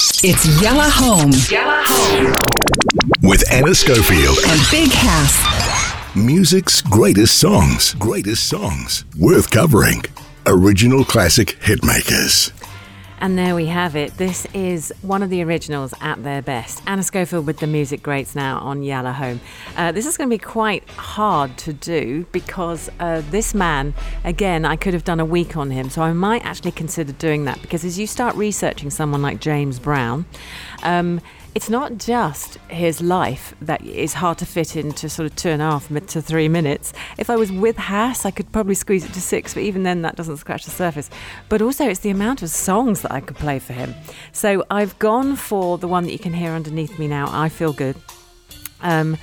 It's Yalla Home. Yalla Home. With Ana Schofield. And Big Hass. Music's greatest songs. Greatest songs. Worth covering. Original classic hitmakers. And there we have it. This is one of the originals at their best. Ana Schofield with the music greats now on Yalla Home. Uh, this is going to be quite hard to do because uh, this man, again, I could have done a week on him. So I might actually consider doing that because as you start researching someone like James Brown, um, it's not just his life that is hard to fit into sort of two and a half to three minutes. If I was with Hass, I could probably squeeze it to six, but even then, that doesn't scratch the surface. But also, it's the amount of songs that I could play for him. So I've gone for the one that you can hear underneath me now, I Feel Good. Um,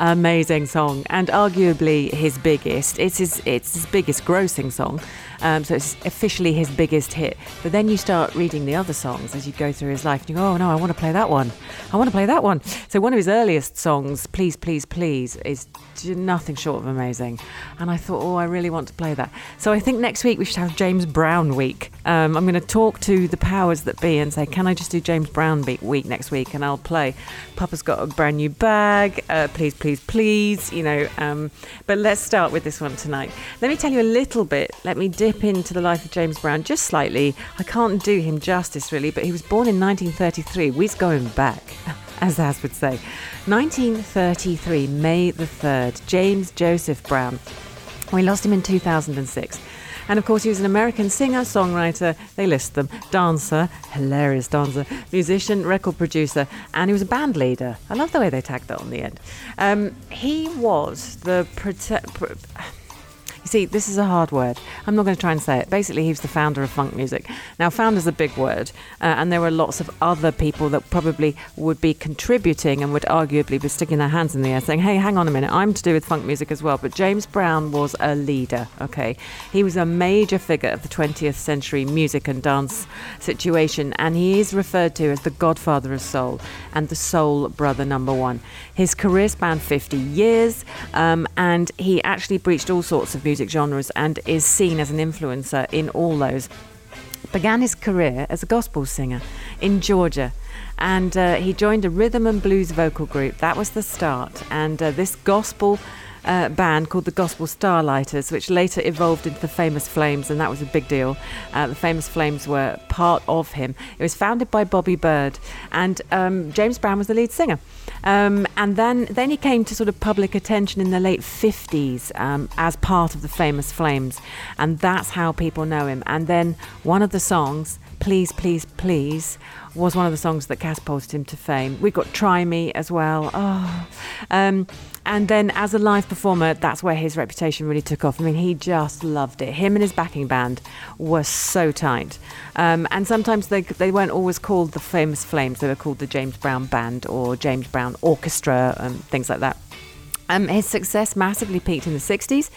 amazing song and arguably his biggest it's his it's his biggest grossing song um, so it's officially his biggest hit. But then you start reading the other songs as you go through his life, and you go, oh no, I want to play that one. I want to play that one. So one of his earliest songs, Please, Please, Please, is nothing short of amazing. And I thought, oh, I really want to play that. So I think next week we should have James Brown week. Um, I'm going to talk to the powers that be and say, can I just do James Brown week next week? And I'll play Papa's Got a Brand New Bag, uh, Please, Please, Please, you know. Um, but let's start with this one tonight. Let me tell you a little bit. Let me dip into the life of James Brown just slightly. I can't do him justice really, but he was born in 1933. We're going back. as Az would say. 1933, May the 3rd, James Joseph Brown. We lost him in 2006. And of course, he was an American singer, songwriter, they list them, dancer, hilarious dancer, musician, record producer, and he was a band leader. I love the way they tagged that on the end. Um, he was the. Prote- see, this is a hard word. I'm not going to try and say it. Basically, he was the founder of funk music. Now, founder's a big word, uh, and there were lots of other people that probably would be contributing and would arguably be sticking their hands in the air saying, hey, hang on a minute, I'm to do with funk music as well. But James Brown was a leader, okay? He was a major figure of the 20th century music and dance situation, and he is referred to as the godfather of soul and the soul brother number one. His career spanned 50 years, um, and he actually breached all sorts of music genres and is seen as an influencer in all those. Began his career as a gospel singer in Georgia and uh, he joined a rhythm and blues vocal group. That was the start. And uh, this gospel uh, band called the Gospel Starlighters, which later evolved into the Famous Flames, and that was a big deal. Uh, the Famous Flames were part of him. It was founded by Bobby Byrd, and um, James Brown was the lead singer. Um, and then, then he came to sort of public attention in the late 50s um, as part of the Famous Flames, and that's how people know him. And then one of the songs, Please, Please, Please, was one of the songs that catapulted him to fame. We've got Try Me as well. Oh. Um, and then as a live performer, that's where his reputation really took off. I mean, he just loved it. Him and his backing band were so tight. Um, and sometimes they, they weren't always called the Famous Flames, they were called the James Brown Band or James Brown Orchestra and things like that. Um, his success massively peaked in the 60s,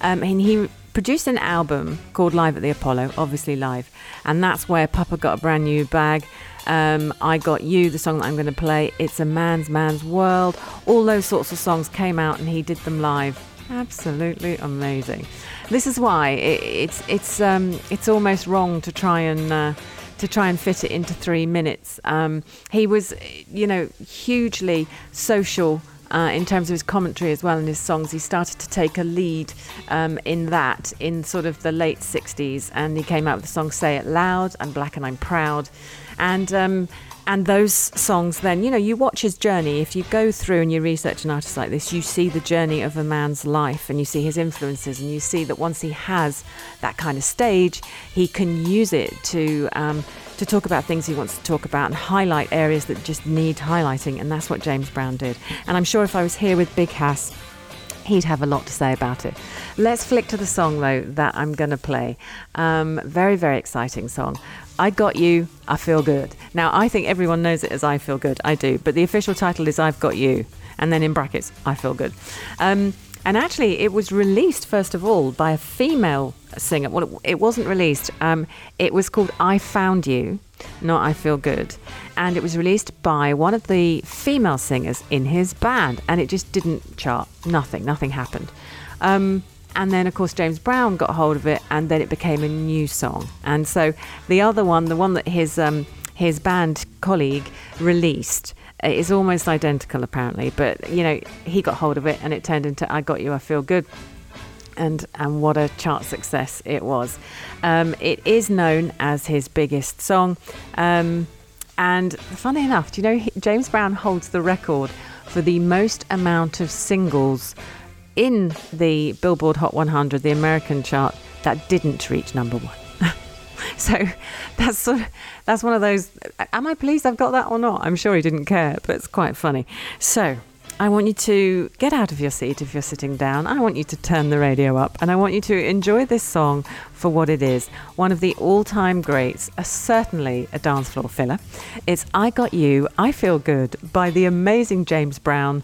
um, and he produced an album called Live at the Apollo, obviously live, and that's where Papa got a brand new bag. Um, I Got You, the song that I'm going to play, It's a Man's Man's World, all those sorts of songs came out and he did them live. Absolutely amazing. This is why it, it's it's um, it's almost wrong to try and uh, to try and fit it into three minutes. Um, he was, you know, hugely social uh, in terms of his commentary as well in his songs. He started to take a lead um, in that in sort of the late 60s, and he came out with the song Say It Loud, I'm Black and I'm Proud. And um, and those songs then you know you watch his journey if you go through and you research an artist like this you see the journey of a man's life and you see his influences and you see that once he has that kind of stage he can use it to um, to talk about things he wants to talk about and highlight areas that just need highlighting and that's what james brown did and i'm sure if i was here with big hass he'd have a lot to say about it. Let's flick to the song though that I'm going to play. Um, very, very exciting song. I Got You, I Feel Good. Now, I think everyone knows it as I Feel Good. I do. But the official title is I've Got You. And then in brackets, I Feel Good. Um, and actually, it was released, first of all, by a female singer. Well, it wasn't released. Um, it was called I Found You, not I Feel Good. And it was released by one of the female singers in his band. And it just didn't chart. Nothing. Nothing happened. Um, and then of course James Brown got hold of it, and then it became a new song. And so the other one, the one that his um, his band colleague released is almost identical, apparently. But you know, he got hold of it, and it turned into "I Got You, I Feel Good." And, and what a chart success it was. Um, it is known as his biggest song. Um, and funny enough, do you know James Brown holds the record for the most amount of singles in the Billboard Hot 100, the American chart, that didn't reach number one. so that's sort of, that's one of those. Am I pleased I've got that or not? I'm sure he didn't care, but it's quite funny. So I want you to get out of your seat if you're sitting down. I want you to turn the radio up and I want you to enjoy this song for what it is one of the all time greats, certainly a dance floor filler. It's I Got You, I Feel Good by the amazing James Brown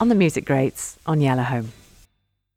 on the Music Greats on Yalla Home.